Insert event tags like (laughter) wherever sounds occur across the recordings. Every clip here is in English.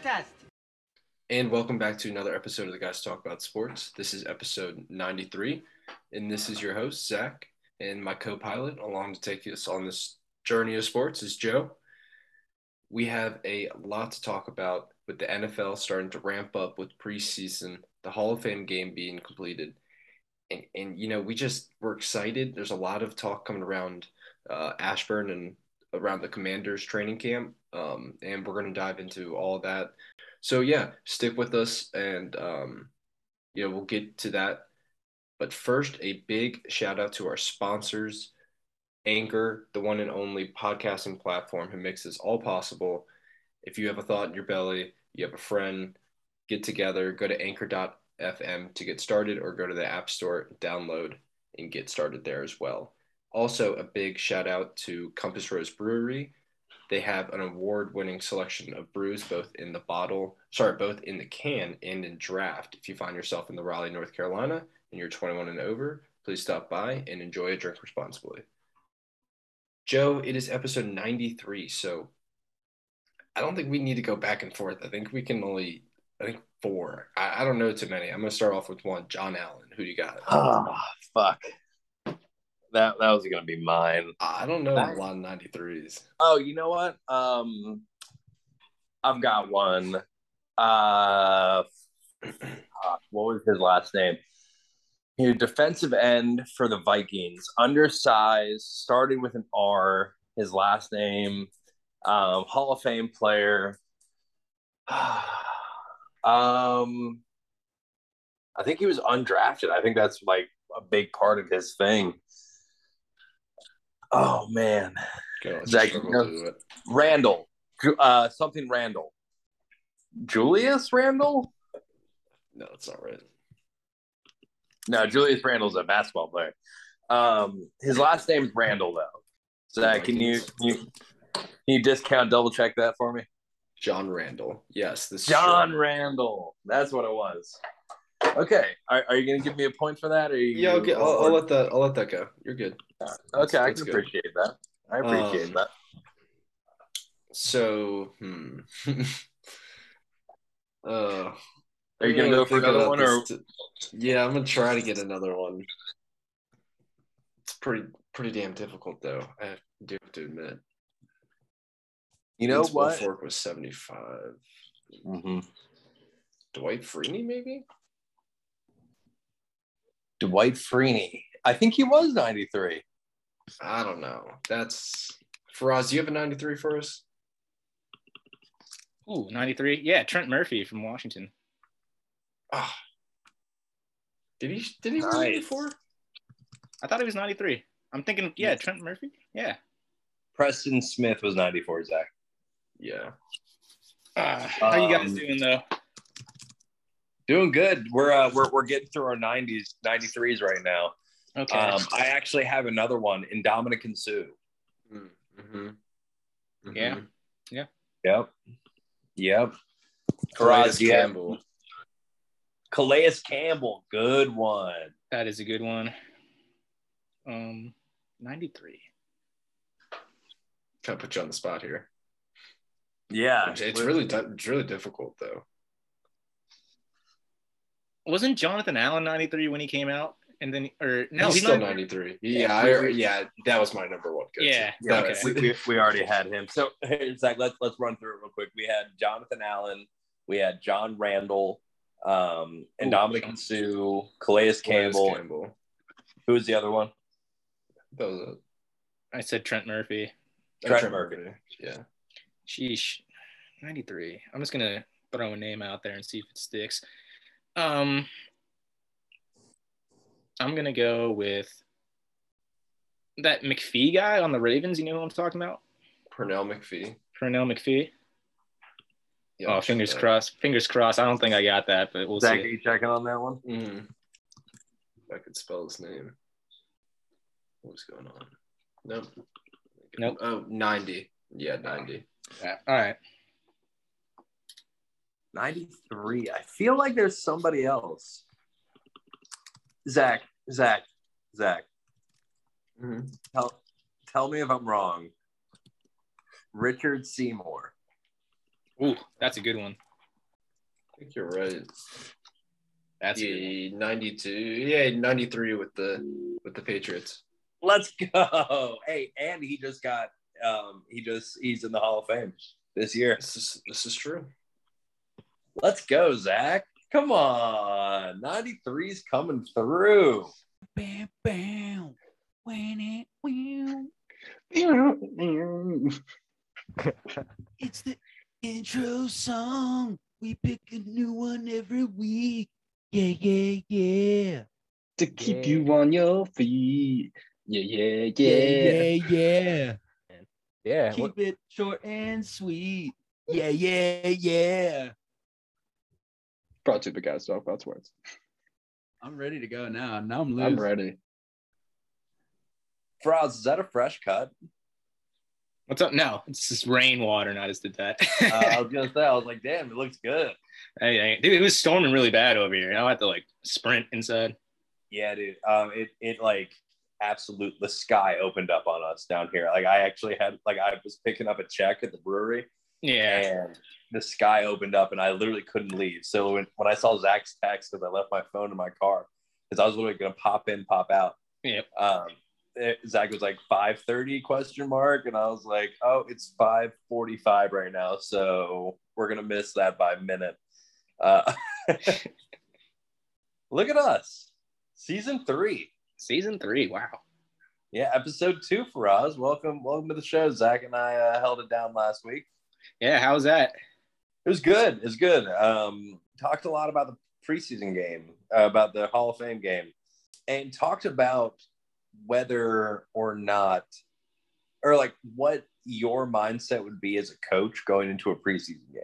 contest. And welcome back to another episode of the Guys Talk About Sports. This is episode 93, and this is your host, Zach, and my co pilot along to take us on this journey of sports is Joe. We have a lot to talk about with the NFL starting to ramp up with preseason, the Hall of Fame game being completed. And, and you know, we just we're excited. There's a lot of talk coming around uh, Ashburn and around the Commanders training camp, um, and we're going to dive into all of that. So yeah, stick with us, and um, you know we'll get to that. But first, a big shout out to our sponsors, Anchor, the one and only podcasting platform who makes this all possible. If you have a thought in your belly, you have a friend, get together, go to anchor.fm to get started, or go to the App Store, download, and get started there as well. Also, a big shout out to Compass Rose Brewery. They have an award winning selection of brews both in the bottle, sorry, both in the can and in draft. If you find yourself in the Raleigh, North Carolina, and you're 21 and over, please stop by and enjoy a drink responsibly. Joe, it is episode 93, so I don't think we need to go back and forth. I think we can only, I think four. I, I don't know too many. I'm going to start off with one. John Allen. Who do you got? Oh, fuck that that was gonna be mine. I don't know that, a lot of 93s. Oh, you know what? Um I've got one. Uh what was his last name? He defensive end for the Vikings, undersized, started with an R. His last name, um, Hall of Fame player. (sighs) um, I think he was undrafted. I think that's like a big part of his thing. Oh man, Zach, you know, Randall, uh, something Randall, Julius Randle. No, that's not right. No, Julius Randle's a basketball player. Um, his last name's Randall though. Zach, can you, can you can you discount double check that for me? John Randle. Yes, this John Randle. That's what it was. Okay, are, are you going to give me a point for that? Or you, yeah, okay. I'll, I'll, let that. I'll let that go. You're good. Okay, that's, I can appreciate that. I appreciate um, that. So, hmm. (laughs) uh, are you going to go for another one, or to, yeah, I'm going to try to get another one. It's pretty pretty damn difficult, though. I do have to admit. You know Vince what? Wilfork was 75. Mm-hmm. Dwight Freeney, maybe. Dwight Freeney. I think he was 93. I don't know. That's Faraz. Do you have a 93 for us? Ooh, 93. Yeah, Trent Murphy from Washington. Ah. Did he did he nice. 94? I thought he was 93. I'm thinking, yeah, Trent Murphy. Yeah. Preston Smith was 94, Zach. Yeah. Uh, how um, you guys um, doing though? Doing good. We're uh, we're we're getting through our 90s, 93s right now. Okay. Um, I actually have another one in Ndamukong Suh. Mm-hmm. Mm-hmm. Yeah. Yeah. Yep. Yep. Calais Campbell. Calais Campbell. Good one. That is a good one. Um, 93. Trying to put you on the spot here. Yeah. It's, it's really, it's really difficult though wasn't Jonathan Allen 93 when he came out? And then, or no, he's, he's still 93. Yeah, I, yeah, that was my number one. Yeah, yeah okay. we, we, we, already had him. So, (laughs) Zach, let's let's run through it real quick. We had Jonathan Allen, we had John Randle, um, and Ooh, Ndamukong Suh, Calais, Campbell. Campbell. Who was the other one? That was it. I said Trent Murphy. Trent, Trent Murphy. Murphy. Yeah. Sheesh, 93. I'm just gonna throw a name out there and see if it sticks. Um, I'm gonna go with that McPhee guy on the Ravens. You know who I'm talking about? Pernell McPhee. Pernell McPhee. Yeah, oh, fingers crossed. Fingers crossed. I don't think I got that, but we'll Zach, see. Are you checking on that one? Mm. I could spell his name. What's going on? Nope. Nope. Oh, 90. Yeah, 90. Yeah. All right. 93. I feel like there's somebody else. Zach, Zach, Zach. Mm-hmm. Tell, tell me if I'm wrong. Richard Seymour. Ooh, that's a good one. I think you're right. That's a good one. yeah, 92. Yeah, 93 with the with the Patriots. Let's (laughs) go. Hey, and he just got um he just he's in the Hall of Fame this year. This is this is true. Let's go, Zach. Come on. 93's coming through. Bam, bam. When it. (laughs) It's the intro song. We pick a new one every week. Yeah, yeah, yeah. to keep you on your feet. Yeah, yeah, Yeah, yeah. yeah, yeah. Yeah. Keep it short and sweet. Yeah, yeah, yeah. Brought to the guys talk about sports. I'm ready to go now. Now I'm loose. I'm ready. Faraz, is that a fresh cut? What's up? No, it's just rainwater. And I just did that. Uh, I was gonna say, I was like, damn, it looks good. hey, hey, dude, it was storming really bad over here. I had to like sprint inside. Yeah, dude. Um, it it like absolute the sky opened up on us down here. Like I actually had like I was picking up a check at the brewery Yeah. and the sky opened up and I literally couldn't leave. So when, when I saw Zach's text because I left my phone in my car because I was literally gonna pop in, pop out. Yep. Um, it, Zach was like 5:30 question mark, and I was like, oh, it's 5:45 right now, so we're gonna miss that by a minute. Uh, (laughs) look at us, season three. Season three. Wow. Yeah, episode two for us. Welcome, welcome to the show. Zach and I uh, held it down last week. Yeah. how was that? It was good. It was good. Um, talked a lot about the preseason game, uh, about the Hall of Fame game, and talked about whether or not, or like what your mindset would be as a coach going into a preseason game.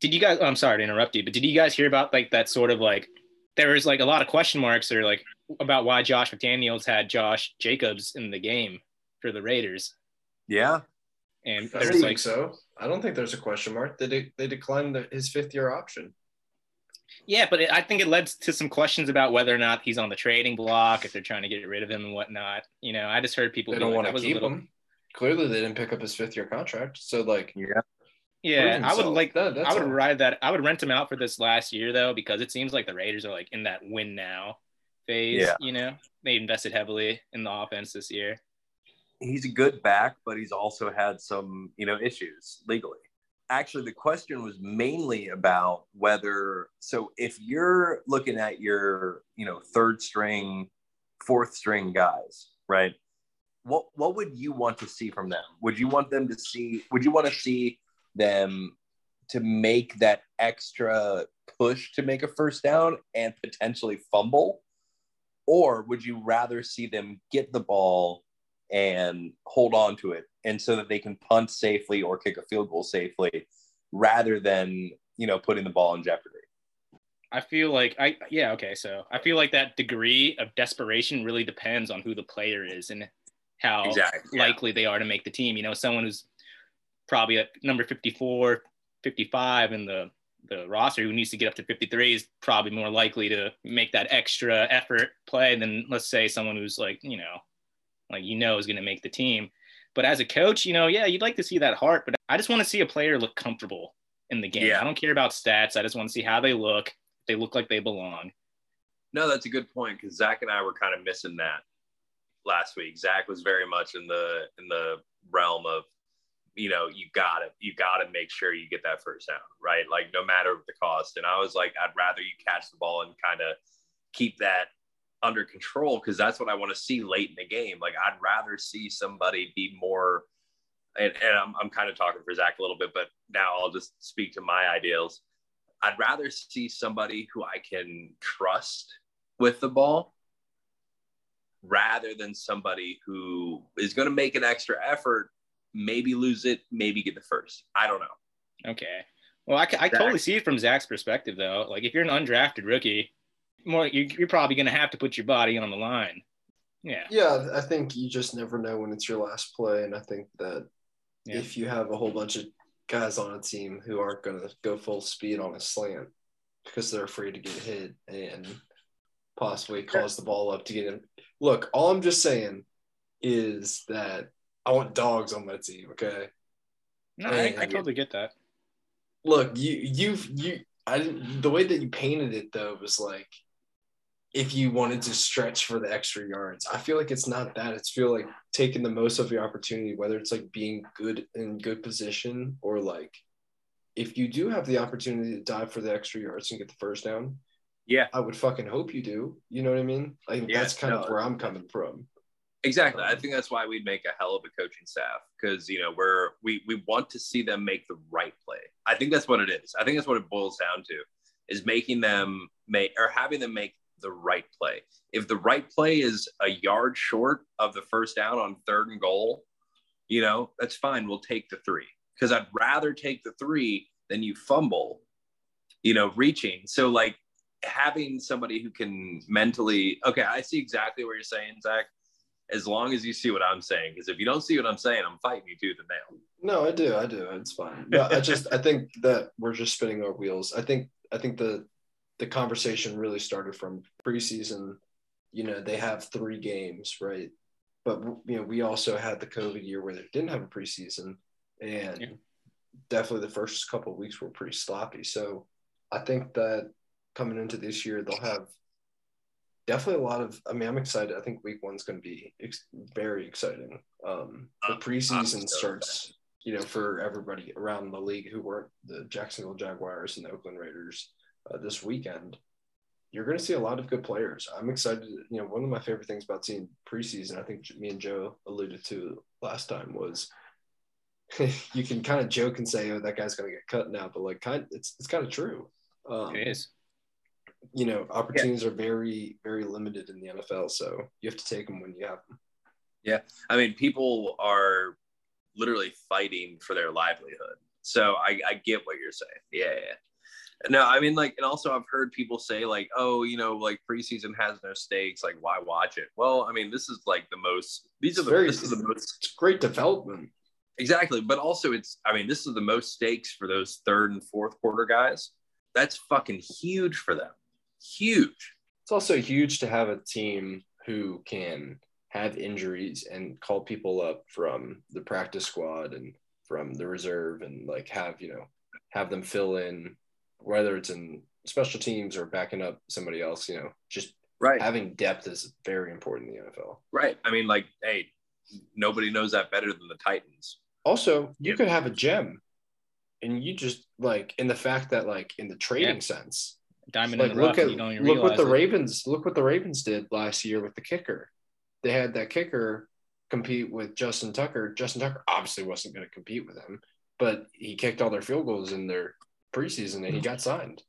Did you guys? I'm sorry to interrupt you, but did you guys hear about like that sort of like there was like a lot of question marks or like about why Josh McDaniels had Josh Jacobs in the game for the Raiders, Yeah. And I there don't think like so. I don't think there's a question mark. They de- they declined the, his fifth year option. Yeah, but it, I think it led to some questions about whether or not he's on the trading block, if they're trying to get rid of him and whatnot. You know, I just heard people They don't like, want to keep little- him. Clearly, they didn't pick up his fifth year contract. So like, Yeah. Yeah, I would like. That- that's I would all. ride that. I would rent him out for this last year though, because it seems like the Raiders are like in that win now phase. Yeah. You know, they invested heavily in the offense this year. He's a good back, but he's also had some, you know, issues legally. Actually, the question was mainly about whether so if you're looking at your, you know, third string, fourth string guys, right? What what would you want to see from them? Would you want them to see would you want to see them to make that extra push to make a first down and potentially fumble? Or would you rather see them get the ball and hold on to it and so that they can punt safely or kick a field goal safely rather than you know putting the ball in jeopardy I feel like I yeah okay so I feel like that degree of desperation really depends on who the player is and how Exactly, yeah. likely they are to make the team. You know, someone who's probably at number 54, 55 in the the roster who needs to get up to 53 is probably more likely to make that extra effort play than let's say someone who's like, you know, like you know is going to make the team. But as a coach, you know, yeah, you'd like to see that heart, but I just want to see a player look comfortable in the game. Yeah. I don't care about stats. I just want to see how they look. They look like they belong. no that's a good point because zach and i were kind of missing that last week zach was very much in the in the realm of you know you gotta you gotta make sure you get that first down right like no matter the cost and i was like i'd rather you catch the ball and kind of keep that under control because that's what I want to see late in the game. Like I'd rather see somebody be more, and, and I'm, I'm kind of talking for Zach a little bit, but now I'll just speak to my ideals. I'd rather see somebody who I can trust with the ball rather than somebody who is going to make an extra effort, maybe lose it, maybe get the first. I don't know. Okay. Well, I, I totally see it from Zach's perspective, though. Like, if you're an undrafted rookie, more you, you're probably going to have to put your body on the line. Yeah. Yeah, I think you just never know when it's your last play, and I think that Yeah. if you have a whole bunch of guys on a team who aren't going to go full speed on a slant because they're afraid to get hit and possibly cause the ball up to get in. Look, all I'm just saying is that I want dogs on my team. Okay, No, I, I totally get that. Look, you you've you I didn't the way that you painted it though was like if you wanted to stretch for the extra yards. I feel like it's not that. It's feel like taking the most of your opportunity, whether it's like being good in good position or like if you do have the opportunity to dive for the extra yards and get the first down, Yeah. I would fucking hope you do. You know what I mean? Like Yeah, that's kind no. of where I'm coming from. Exactly. I think that's why we'd make a hell of a coaching staff because you know we're we we want to see them make the right play. I think that's what it is. I think that's what it boils down to is making them make or having them make the right play. If the right play is a yard short of the first down on third and goal, you know, that's fine. We'll take the three because I'd rather take the three than you fumble, you know, reaching. So like having somebody who can mentally, okay, I see exactly what you're saying, Zach as long as you see what I'm saying. Because if you don't see what I'm saying, I'm fighting you tooth and nail. No, I do. I do. It's fine. But I just I think that we're just spinning our wheels. I think I think the the conversation really started from preseason. You know, they have three games, right? But you know, we also had the COVID year where they didn't have a preseason, and Yeah. definitely the first couple of weeks were pretty sloppy. So I think that coming into this year, they'll have definitely a lot of. I mean, I'm excited. I think week one's going to be ex- very exciting. Um, the preseason so starts you know, for everybody around the league who weren't the Jacksonville Jaguars and the Oakland Raiders uh, this weekend, you're going to see a lot of good players. I'm excited. You know, one of my favorite things about seeing preseason, I think me and Joe alluded to last time, was (laughs) you can kind of joke and say, "Oh, that guy's going to get cut now," but like, kind, it's it's kind of true. Um, It is. You know, opportunities are very very limited in the NFL, so you have to take them when you have them. Yeah, I mean, people are literally fighting for their livelihood. So I, I get what you're saying. Yeah, yeah. No, I mean, like, and also I've heard people say, like, oh, you know, like preseason has no stakes. Like, why watch it? Well, I mean, this is like the most, these are the, very- this is the most, It's great development. exactly. But also, it's, I mean, this is the most stakes for those third and fourth quarter guys. That's fucking huge for them. Huge. It's also huge to have a team who can have injuries and call people up from the practice squad and from the reserve and like have, you know, have them fill in whether it's in special teams or backing up somebody else, you know, just Right. having depth is very important in the NFL. Right. I mean, like, hey, nobody knows that better than the Titans. Also, you Yep. could have a gem and you just like in the fact that like in the trading Yeah. sense, Diamond like in the rough, look and at you don't even look what the it. Ravens look what the Ravens did last year with the kicker. They had that kicker compete with Justin Tucker. Justin Tucker obviously wasn't going to compete with him, but he kicked all their field goals in their preseason and he got signed.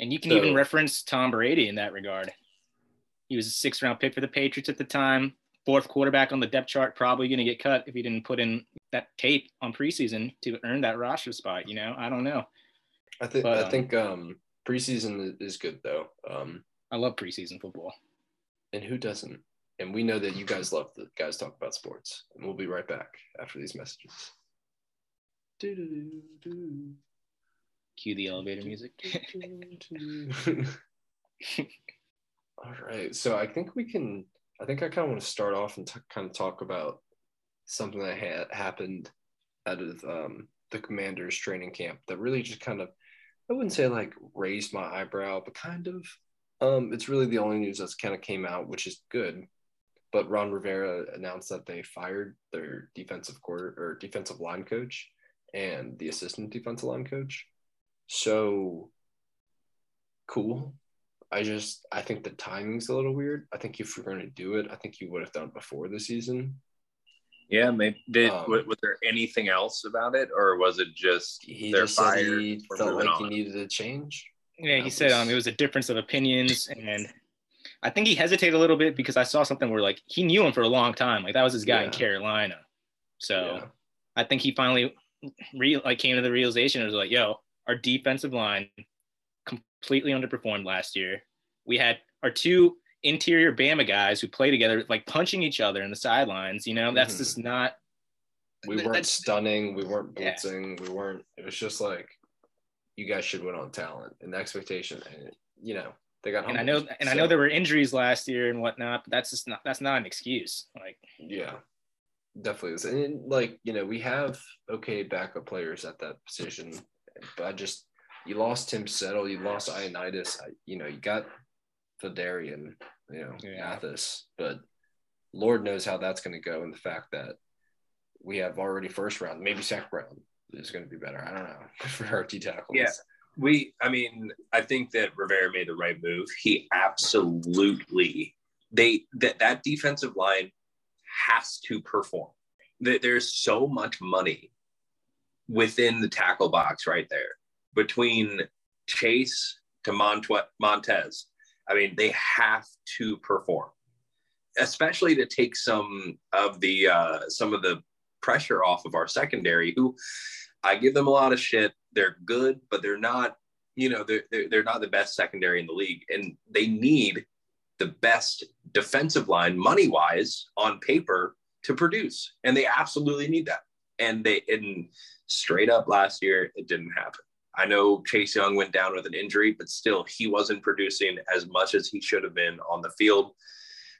And you can So- even reference Tom Brady in that regard. He was a sixth round pick for the Patriots at the time, fourth quarterback on the depth chart, probably going to get cut if he didn't put in that tape on preseason to earn that roster spot. You know, I don't know. I think But, I um, think um, preseason is good though. Um, I love preseason football. and who doesn't? And we know that you guys love the guys talk about sports. And we'll be right back after these messages. Do-do-do-do. Cue the elevator music. (laughs) All right. So I think we can, I think I kind of want to start off and t- kind of talk about something that had happened out of um, the commander's training camp that really just kind of, I wouldn't say like raised my eyebrow, but kind of. Um, it's really the only news that's kind of came out, which is good. But Ron Rivera announced that they fired their defensive quarter or defensive line coach and the assistant defensive line coach. So cool. I just I think the timing's a little weird. I think if you're going to do it, I think you would have done it before the season. Yeah, maybe. Did Um, was, was there anything else about it, or was it just He they're just said fired? he felt moving like he needed a change. Yeah, he That said um, it was a difference of opinions, and I think he hesitated a little bit because I saw something where like he knew him for a long time, like that was his guy in Carolina. So Yeah. I think he finally re- like came to the realization it was like, yo, our defensive line completely underperformed last year. We had our two interior Bama guys who play together, like punching each other in the sidelines. You know, that's Mhm. just not. We weren't that's- stunning. We weren't Yeah. blitzing. We weren't. It was just like you guys should win on talent and expectation. And you know they got. And I know, humbled. and I know there were injuries last year and whatnot, but that's just not. That's not an excuse. Like, Yeah, definitely is. And like you know, we have okay backup players at that position. But I just you lost Tim Settle, you lost Ioannidis, I, you know, you got Phidarian, you know, Yeah. Mathis, but Lord knows how that's going to go. And the fact that we have already first round, maybe second round is going to be better. I don't know (laughs) for our D tackles. Yeah. We, I mean, I think that Rivera made the right move. He absolutely they that that defensive line has to perform. There's so much money within the tackle box right there between Chase to Monte- Montez. I mean, they have to perform, especially to take some of the uh, some of the pressure off of our secondary. Who I give them a lot of shit. They're good, but they're not. You know, they're, they're not the best secondary in the league, and they need the best defensive line money wise on paper to produce, and they absolutely need that. And they and straight up last year, it didn't happen. I know Chase Young went down with an injury, but still, he wasn't producing as much as he should have been on the field.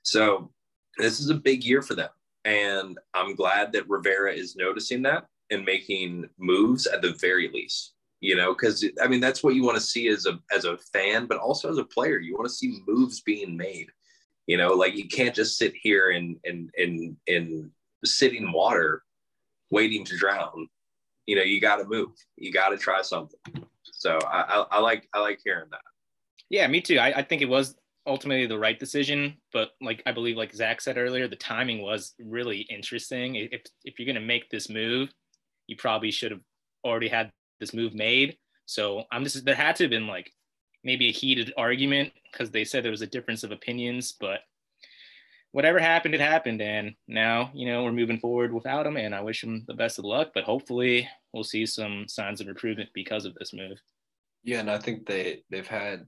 So, this is a big year for them. And I'm glad that Rivera is noticing that and making moves at the very least. You know, because I mean, that's what you want to see as a as a fan, but also as a player. You want to see moves being made. You know, like you can't just sit here and and and and sitting water waiting to drown you know you got to move you got to try something so I, I, I like i like hearing that Yeah, me too. I, I think it was ultimately the right decision, but like I believe, like Zach said earlier, the timing was really interesting. If if you're gonna make this move, you probably should have already had this move made. So I'm just there had to have been like maybe a heated argument because they said there was a difference of opinions, but whatever happened, it happened, and now you know we're moving forward without him, and I wish him the best of luck. But hopefully, we'll see some signs of improvement because of this move. Yeah, and I think they they've had,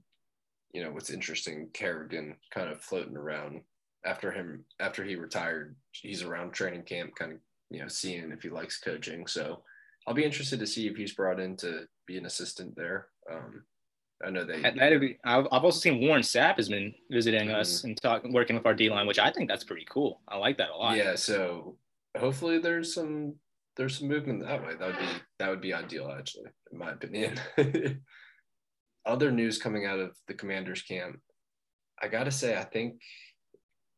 you know, what's interesting, Kerrigan kind of floating around after him after he retired. He's around training camp, kind of you know seeing if he likes coaching. So I'll be interested to see if he's brought in to be an assistant there. Um, I know they. That- that'd be- I've, I've also seen Warren Sapp has been visiting us Mm-hmm. and talking, working with our D line, which I think that's pretty cool. I like that a lot. Yeah, so hopefully there's some there's some movement that way. That would be that would be ideal, actually, in my opinion. (laughs) Other news coming out of the Commanders camp, I gotta say, I think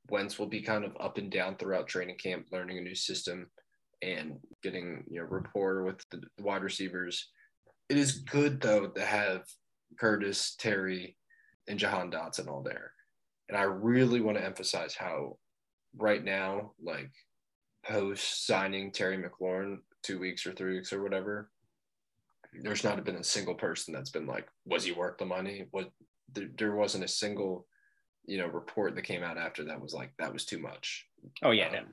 Wentz will be kind of up and down throughout training camp, learning a new system and getting you know rapport with the wide receivers. It is good though to have Curtis, Terry, and Jahan Dotson all there. And I really want to emphasize how right now, like post signing Terry McLaurin two weeks or three weeks or whatever, there's not been a single person that's been like, was he worth the money? What there, there wasn't a single, you know, report that came out after that was like that was too much. Oh yeah, no. Um,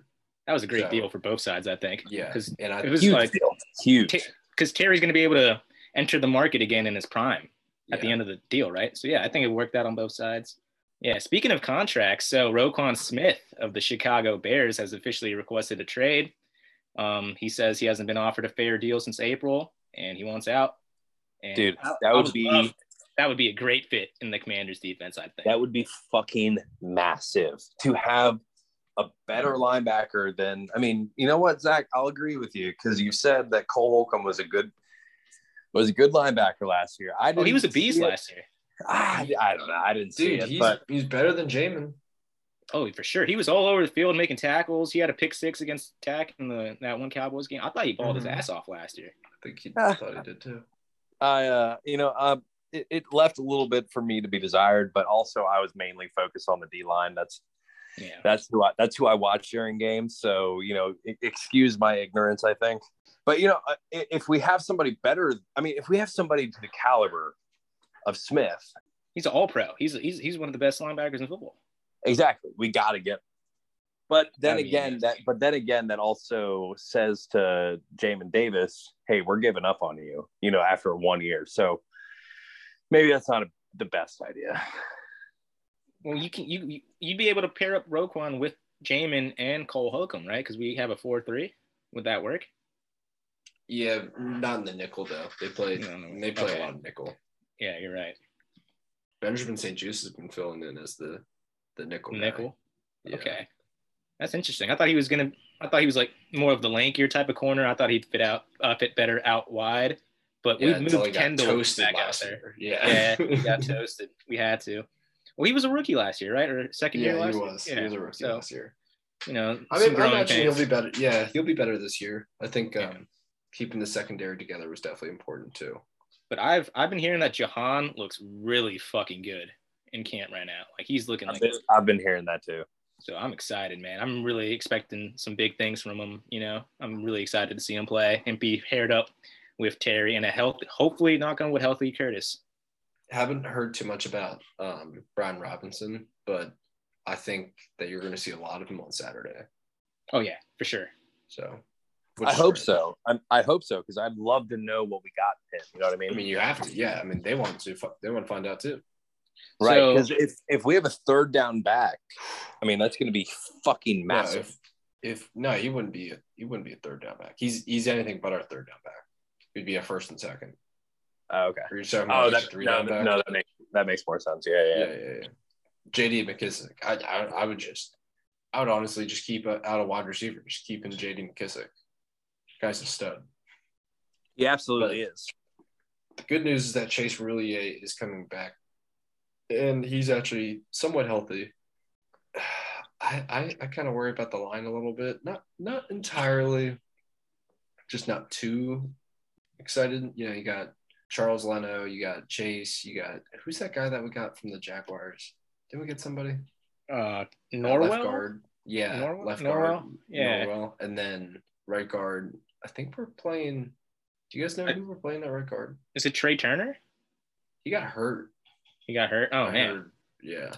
that was a great so- deal for both sides. I think. yeah, because and I it was huge like deal huge because Terry's going to be able to enter the market again in his prime at the end of the deal, right? So yeah, I think it worked out on both sides. Yeah. Speaking of contracts, so Roquan Smith of the Chicago Bears has officially requested a trade. Um, he says he hasn't been offered a fair deal since April, and he wants out. And dude I- that I would be love- that would be a great fit in the Commanders' defense. I think. that would be fucking massive to have a better linebacker than I mean, you know what, Zach? I'll agree with you because you said that Cole Holcomb was a good was a good linebacker last year. I oh, he was a beast last year. I, I don't know. I didn't see dude, it, he's but he's better than Jamin. Oh, for sure. He was all over the field making tackles. He had a pick six against Dak in the that one Cowboys game. I thought he balled Mhm. his ass off last year. I think he (laughs) Ah. thought he did too. I, uh, you know, uh, it, it left a little bit for me to be desired, but also I was mainly focused on the D line. That's Yeah. that's who I that's who I watch during games. So you know, excuse my ignorance. I think, but you know, uh, if we have somebody better, I mean, if we have somebody to the caliber of Smith, He's an all pro. He's he's he's one of the best linebackers in football. exactly, we got to get. But then That'd be again, that but then again, that also says to Jamin Davis, "Hey, we're giving up on you." You know, after one year, so maybe that's not a, the best idea. Well, you can you you- you'd be able to pair up Roquan with Jamin and Cole Holcomb, right? Because we have a four three. Would that work? Yeah, not in the nickel though. They play No, they play okay. a lot of nickel. Yeah, you're right. Benjamin St-Juste has been filling in as the the nickel. Nickel. Yeah. Okay, that's interesting. I thought he was gonna. I thought he was like more of the lankier type of corner. I thought he'd fit out uh, fit better out wide. But Yeah, we until moved Kendall back out there. year. Yeah, Yeah, got (laughs) toasted. We had to. Well, he was a rookie last year, right? Or second year yeah, last he year? was. Yeah. He was a rookie so, last year. You know, I mean, I growing imagine he'll be better. Yeah, he'll be better this year. I think um, keeping the secondary together was definitely important too. But I've I've been hearing that Jahan looks really fucking good in camp right now. Like he's looking I've like been, I've been hearing that too. so I'm excited, man. I'm really expecting some big things from him. You know, I'm really excited to see him play and be paired up with Terry and a health, hopefully knock on wood, healthy Curtis. Haven't heard too much about um, Brian Robinson, but I think that you're going to see a lot of him on Saturday. Oh yeah, for sure. So I hope so. I, I hope so because I'd love to know what we got him. You know what I mean? I mean, you have to. Yeah, I mean, they want to. They want to find out too. right? So- Because if if we have a third down back, I mean that's going to be fucking No, massive. if, if no, he wouldn't be. A, he wouldn't be a third down back. He's he's anything but our third down back. He'd be a first and second. Oh, okay. Or you're talking Oh, that three no, down back. no, that makes that makes more sense. Yeah, yeah. yeah, yeah, yeah. JD McKissic. I, I I would just, I would honestly just keep a, out a wide receiver. Just keeping JD McKissic. Guy's a stud. He absolutely is. The good news is that Chase Roullier is coming back, and he's actually somewhat healthy. (sighs) I I, I kind of worry about the line a little bit. Not not entirely, just not too excited. You know, you got Charles Leno, you got Chase, you got who's that guy that we got from the Jaguars? Did we get somebody? Uh, At Norwell. Left guard. Yeah. Norwell? Left Norwell? guard. Yeah. Norwell. And then right guard. I think we're playing. Do you guys know I- who we're playing at right guard? Is it Trai Turner? He got hurt. He got hurt. Oh I man. heard. Yeah.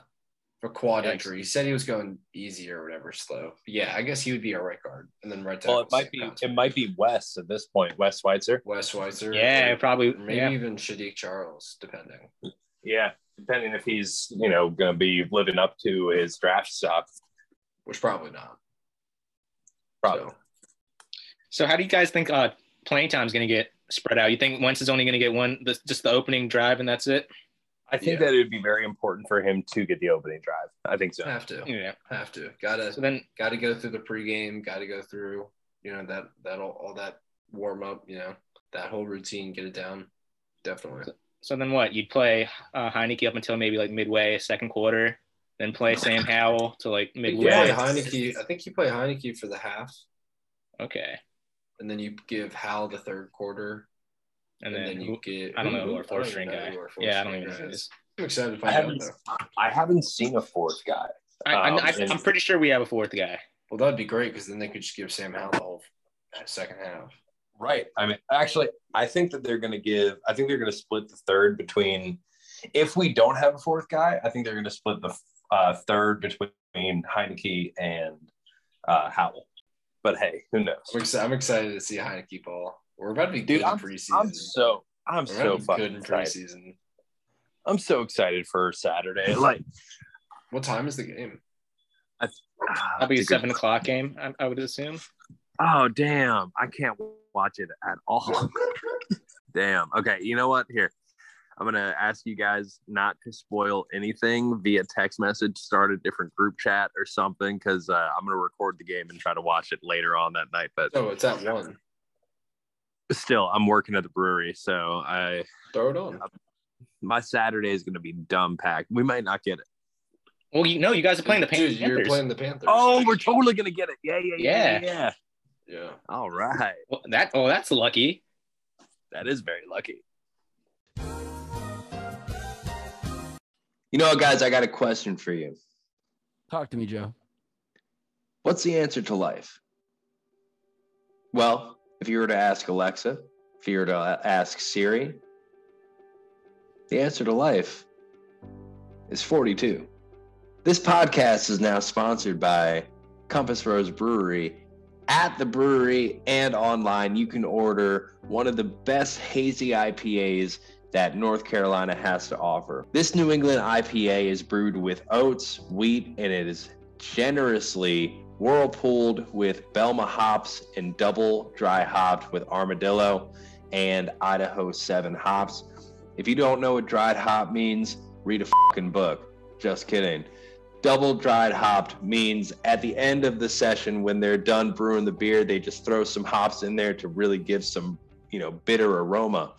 For quad Yikes. injury. He said he was going easy or whatever, slow. But yeah, I guess he would be a right guard. And then right tackle. Well, it might be it might be Wes at this point. Wes Schweitzer. Wes Schweitzer. Yeah, or probably. Maybe yeah. even Saahdiq Charles, depending. Yeah, depending if he's you know going to be living up to his draft stuff. Which probably not. Probably. So, So how do you guys think uh playing time is going to get spread out? You think Wentz is only going to get one, the, just the opening drive, and that's it? I think Yeah. that it would be very important for him to get the opening drive. I think so. have to. Yeah. Have to. Gotta So then, got to go through the pregame, got to go through, you know, that that all, all that warm up, you know, that whole routine, get it down. Definitely. so then what? You'd play uh, Heinicke up until maybe like midway, second quarter, then play Sam Howell to like midway. Yeah. Heinicke. I think you play Heinicke for the half, Okay. And then you give Hal the third quarter, And, and, then, then, you get. I don't know who who- our fourth string know guy. fourth Yeah, I don't string even know guy who it is. is. I'm excited to I find out haven't though. I haven't seen a fourth guy. I, I, Um, I, and- I'm pretty sure we have a fourth guy. Well, that'd be great because then they could just give Sam Howell the whole second half. Right. I mean, actually, I think that they're going to give. I think they're going to split the third between. If we don't have a fourth guy, I think they're going to split the uh, third between Heinicke and uh, Howell. But hey, who knows? I'm excited. I'm excited to see Heinicke ball. We're about to be Dude, good I'm, in preseason. I'm so I'm We're so fucking good in excited. preseason. I'm so excited for Saturday. Like, What time is the game? That'll ah, be a seven o'clock game, I, I would assume. Oh damn! I can't watch it at all. (laughs) damn. Okay, you know what? Here, I'm gonna ask you guys not to spoil anything via text message. Start a different group chat or something because uh, I'm gonna record the game and try to watch it later on that night. But Oh, it's at one. still, I'm working at the brewery, so I Throw it on. my Saturday is gonna be dumb packed. We might not get it. Well, you know, you guys are playing the Panthers. Dude, you're playing the Panthers. Oh, we're totally gonna get it. Yeah, yeah, yeah, Yeah. yeah. yeah. yeah. All right, Well, that oh, that's lucky. that is very lucky. You know, what, guys, I got a question for you. Talk to me, Joe. What's the answer to life? Well, if you were to ask Alexa, if you were to uh, ask Siri, the answer to life is 42. This podcast is now sponsored by Compass Rose Brewery. At the brewery and online, you can order one of the best hazy IPAs that North Carolina has to offer. This New England IPA is brewed with oats, wheat, and it is generously whirlpooled with Belma hops and double dry hopped with Armadillo and Idaho 7 hops. If you don't know what dried hop means, read a fucking book. Just kidding. Double dried hopped means at the end of the session, when they're done brewing the beer, they just throw some hops in there to really give some, you know, bitter aroma.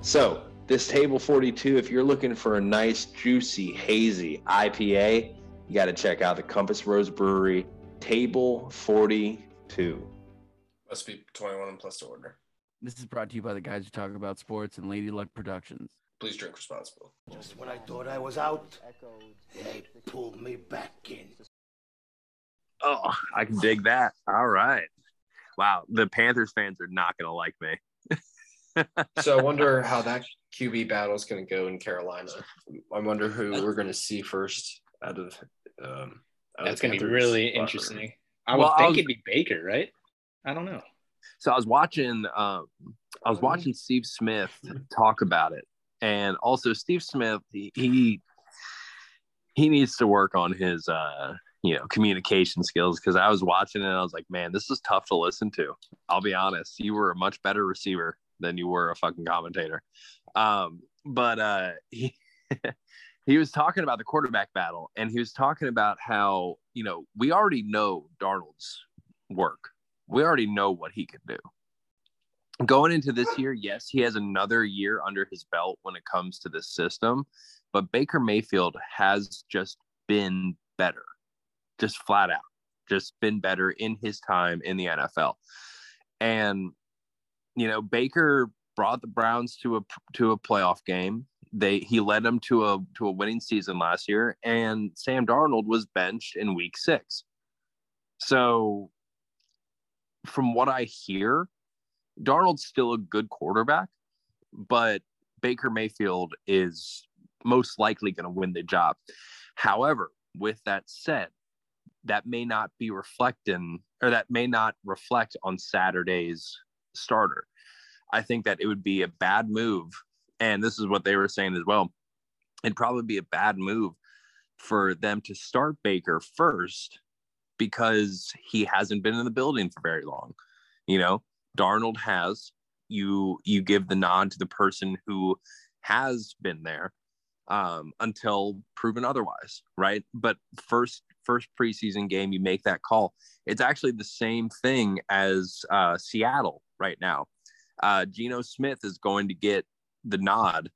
So, this table 42, if you're looking for a nice, juicy, hazy IPA, you got to check out the Compass Rose Brewery Table 42. Must be 21 and plus to order. This is brought to you by the guys who talk about sports and Lady Luck Productions. Please drink responsibly. Just when I thought I was out, they pulled me back in. Oh, I can dig that. All right. Wow. The Panthers fans are not going to like me. So I wonder how that QB battle is going to go in Carolina. I wonder who we're going to see first out of. Um, out That's gonna be really But- interesting. I Well, would I think was- it'd be Baker, right? I don't know. So I was watching um I was watching Steve Smith talk about it. And also Steve Smith he he, he needs to work on his uh you know communication skills because I was watching it and I was like, man, this is tough to listen to. I'll be honest. You were a much better receiver than you were a fucking commentator. Um but uh he (laughs) he was talking about the quarterback battle and he was talking about how, you know, we already know Darnold's work we already know what he can do. Going into this year, yes, he has another year under his belt when it comes to this system, but Baker Mayfield has just been better, just flat out, just been better in his time in the NFL. And you know, Baker brought the Browns to a to a playoff game. They he led them to a to a winning season last year, and Sam Darnold was benched in Week Six. So from what I hear, Darnold's still a good quarterback, but Baker Mayfield is most likely going to win the job. However, with that said, that may not be reflecting or that may not reflect on Saturday's starter. I think that it would be a bad move. And this is what they were saying as well. It'd probably be a bad move for them to start Baker first because he hasn't been in the building for very long. You know, Darnold has. You you give the nod to the person who has been there um, until proven otherwise, right? But first first preseason game, you make that call. It's actually the same thing as uh, Seattle right now. Uh, Geno Smith is going to get the nod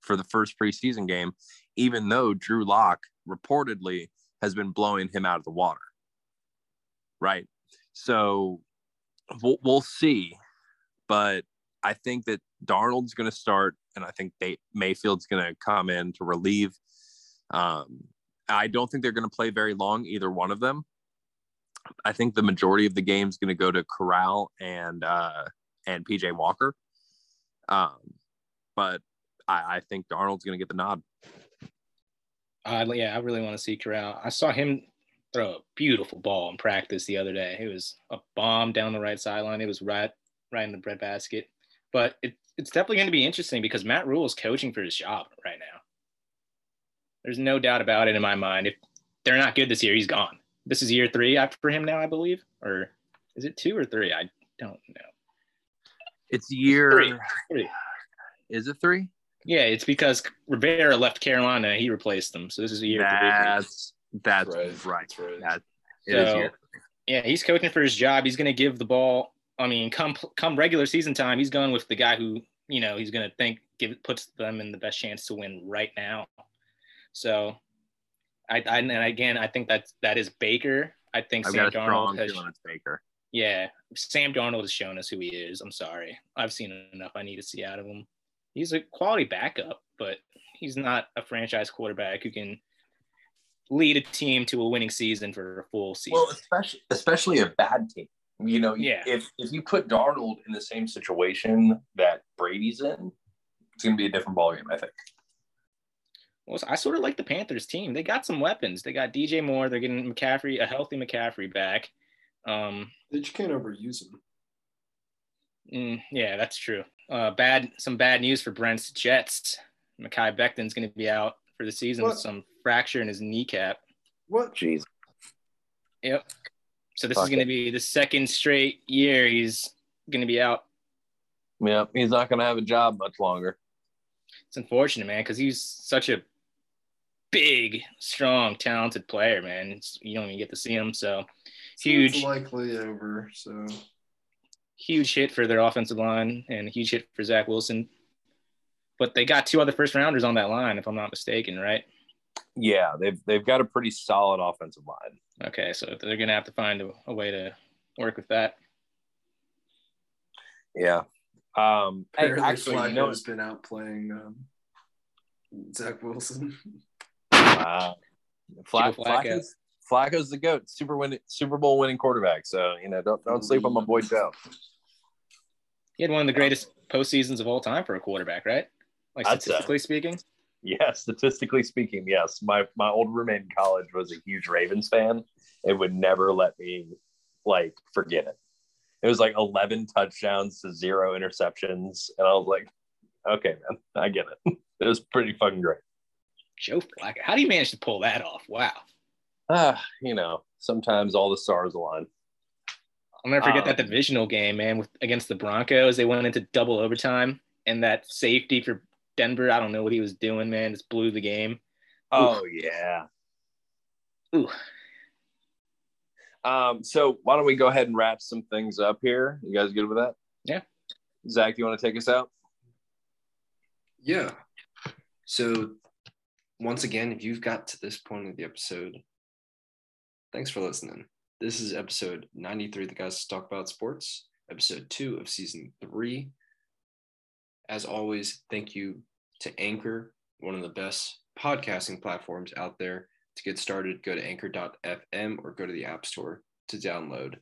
for the first preseason game, even though Drew Lock reportedly has been blowing him out of the water right? So we'll, we'll see. But I think that Darnold's going to start, and I think they, Mayfield's going to come in to relieve. Um, I don't think they're going to play very long, either one of them. I think the majority of the game is going to go to Corral and uh, and PJ Walker. Um, but I, I think Darnold's going to get the nod. Uh, yeah, I really want to see Corral. I saw him throw a beautiful ball in practice the other day. It was a bomb down the right sideline. It was right right in the breadbasket. But it, it's definitely going to be interesting because Matt Rhule is coaching for his job right now. There's no doubt about it in my mind. If they're not good this year, he's gone. This is year three for him now, I believe, or is it two or three? I don't know. It's year. Three. Three. Is it three? Yeah, it's because Rivera left Carolina. He replaced them. So this is a year three. That's that's Right. That's right. That So- year. Yeah, he's coaching for his job. He's going to give the ball. I mean, come come regular season time, he's going with the guy who you know he's going to think give puts them in the best chance to win right now. So, I, I and again, I think that that is Baker. I think I've Sam got a Darnold has. feeling it's Baker. Yeah, Sam Darnold has shown us who he is. I'm sorry, I've seen enough. I need to see out of him. He's a quality backup, but he's not a franchise quarterback who can lead a team to a winning season for a full season. Well, especially especially a bad team. You know, Yeah. if if you put Darnold in the same situation that Brady's in, it's going to be a different ballgame. I think. Well, I sort of like the Panthers team. They got some weapons. They got DJ Moore. They're getting McCaffrey, a healthy McCaffrey back. Um, They just can't overuse him. mm, yeah, that's true. Uh, bad, some bad news for Brent's Jets. Mekhi Becton's going to be out for the season with some fracture in his kneecap. What? Jeez. Yep. So this Fuck is going to be the second straight year he's going to be out. Yeah, he's not going to have a job much longer. It's unfortunate, man, because he's such a big, strong, talented player, man. It's, you don't even get to see him. So huge. It's likely over. So huge hit for their offensive line and a huge hit for Zach Wilson. but they got two other first rounders on that line, if I'm not mistaken, right? Yeah, they've they've got a pretty solid offensive line. Okay, so they're gonna have to find a, a way to work with that. Yeah. Um, hey, Apparently, actually, you know, Flacco's been out playing um, Zach Wilson. (laughs) uh, (laughs) Flacco. Flacco's, Flacco's the goat, Super win, Super Bowl winning quarterback. So you know, don't don't sleep on my boy Joe. He had one of the greatest postseasons of all time for a quarterback, right? Like statistically speaking. Yeah, statistically speaking, yes. My my old roommate in college was a huge Ravens fan. It would never let me like forget it. It was like eleven touchdowns to zero interceptions, and I was like, okay, man, I get it. (laughs) It was pretty fucking great. Joe Flacco. How do you manage to pull that off? Wow. Ah, you know, sometimes all the stars align. I'll never forget that Um, divisional game, man, with against the Broncos. They went into double overtime, and that safety for Denver, I don't know what he was doing, man, just blew the game. Oh yeah. Ooh. Um, so why don't we go ahead and wrap some things up here? You guys good with that? Yeah. Zack, do you want to take us out? Yeah. So, once again, if you've got to this point of the episode, thanks for listening. This is episode 93 of the Guys Talk About Sports, episode two of season three. As always, thank you to Anchor, one of the best podcasting platforms out there. To get started, go to anchor.fm or go to the App Store to download.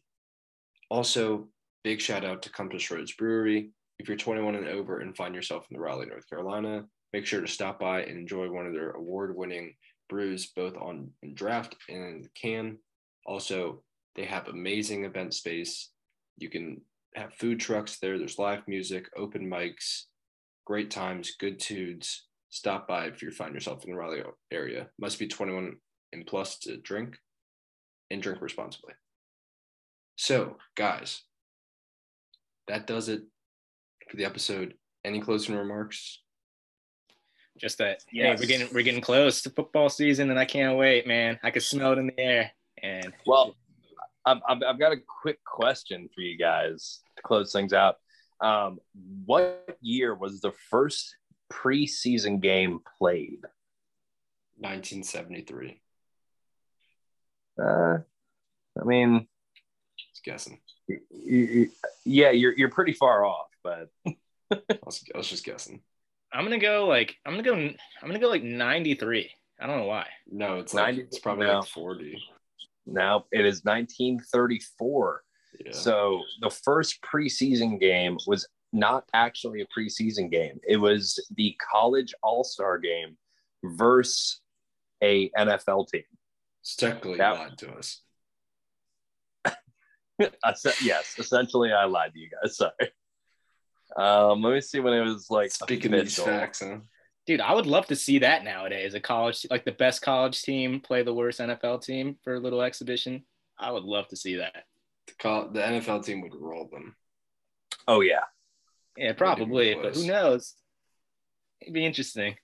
Also, big shout out to Compass Rose Brewery. If you're 21 and over and find yourself in the Raleigh, North Carolina, make sure to stop by and enjoy one of their award-winning brews, both on draft and can. Also, they have amazing event space. You can have food trucks there. There's live music, open mics, great times, good tunes. Stop by if you find yourself in the Raleigh area. Must be 21 and plus to drink, and drink responsibly. So, guys, that does it for the episode. Any closing remarks? Just that, yeah, Yes. we're getting we're getting close to football season, and I can't wait, man. I can smell it in the air, and Well, I've, I've, I've got a quick question for you guys to close things out. Um, what year was the first preseason game played? 1973. Uh, I mean, Just guessing. y- y- yeah, you're you're pretty far off, but (laughs) I was, I was just guessing. I'm gonna go like I'm gonna go I'm gonna go like 93. I don't know why. No, it's like 90 it's probably no. like 40. now it is 1934. Yeah. So the first preseason game was not actually a preseason game. It was the college all-star game versus a NFL team. it's technically that- lied to us. (laughs) Yes. Essentially, I lied to you guys. Sorry. Um, let me see when it was like Speaking of these facts, huh? Dude, I would love to see that nowadays. A college like the best college team play the worst NFL team for a little exhibition. I would love to see that. The, call, the NFL team would roll them. Oh yeah. Yeah, probably, but who knows? It'd be interesting.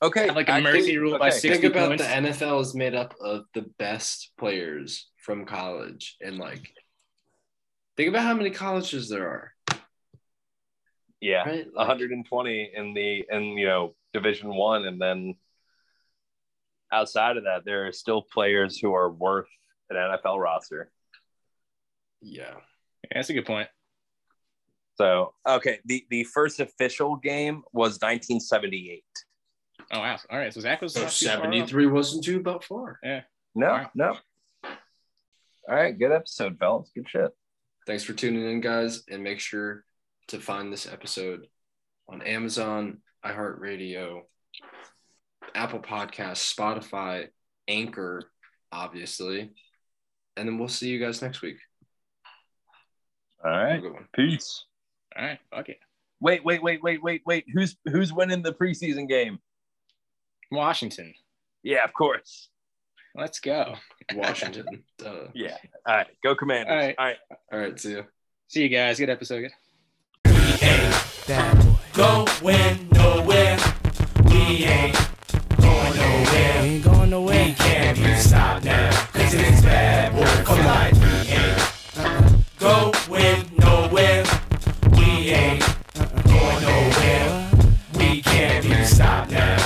Okay. Have, like, a actually- mercy rule by okay. six- Think about points. the NFL is made up of the best players from college, and like, think about how many colleges there are. Yeah. Right? Like, 120 in the in you know Division One, and then outside of that, there are still players who are worth an NFL roster. Yeah. Yeah, that's a good point. So okay, the the first official game was 1978. Oh wow. All right. So Zack was So not too far off. 73 wasn't too about far. Yeah. No, Wow. no. All right, good episode, fellas. Good shit. Thanks for tuning in, guys, and make sure to find this episode on Amazon, iHeartRadio, Apple Podcasts, Spotify, Anchor, obviously. And then we'll see you guys next week. All Have a right, good one. peace. All right. Fuck it. Wait, wait, wait, wait, wait, wait. Who's who's winning the preseason game? Washington. Yeah, of course. Let's go. Washington. (laughs) Duh. Yeah. All right, go Commanders. All right. All right. All right, see ya. See you guys. Good episode ain't that boy. nowhere. We ain't going nowhere. We ain't going nowhere. We can't be stopped now, cause it's bad.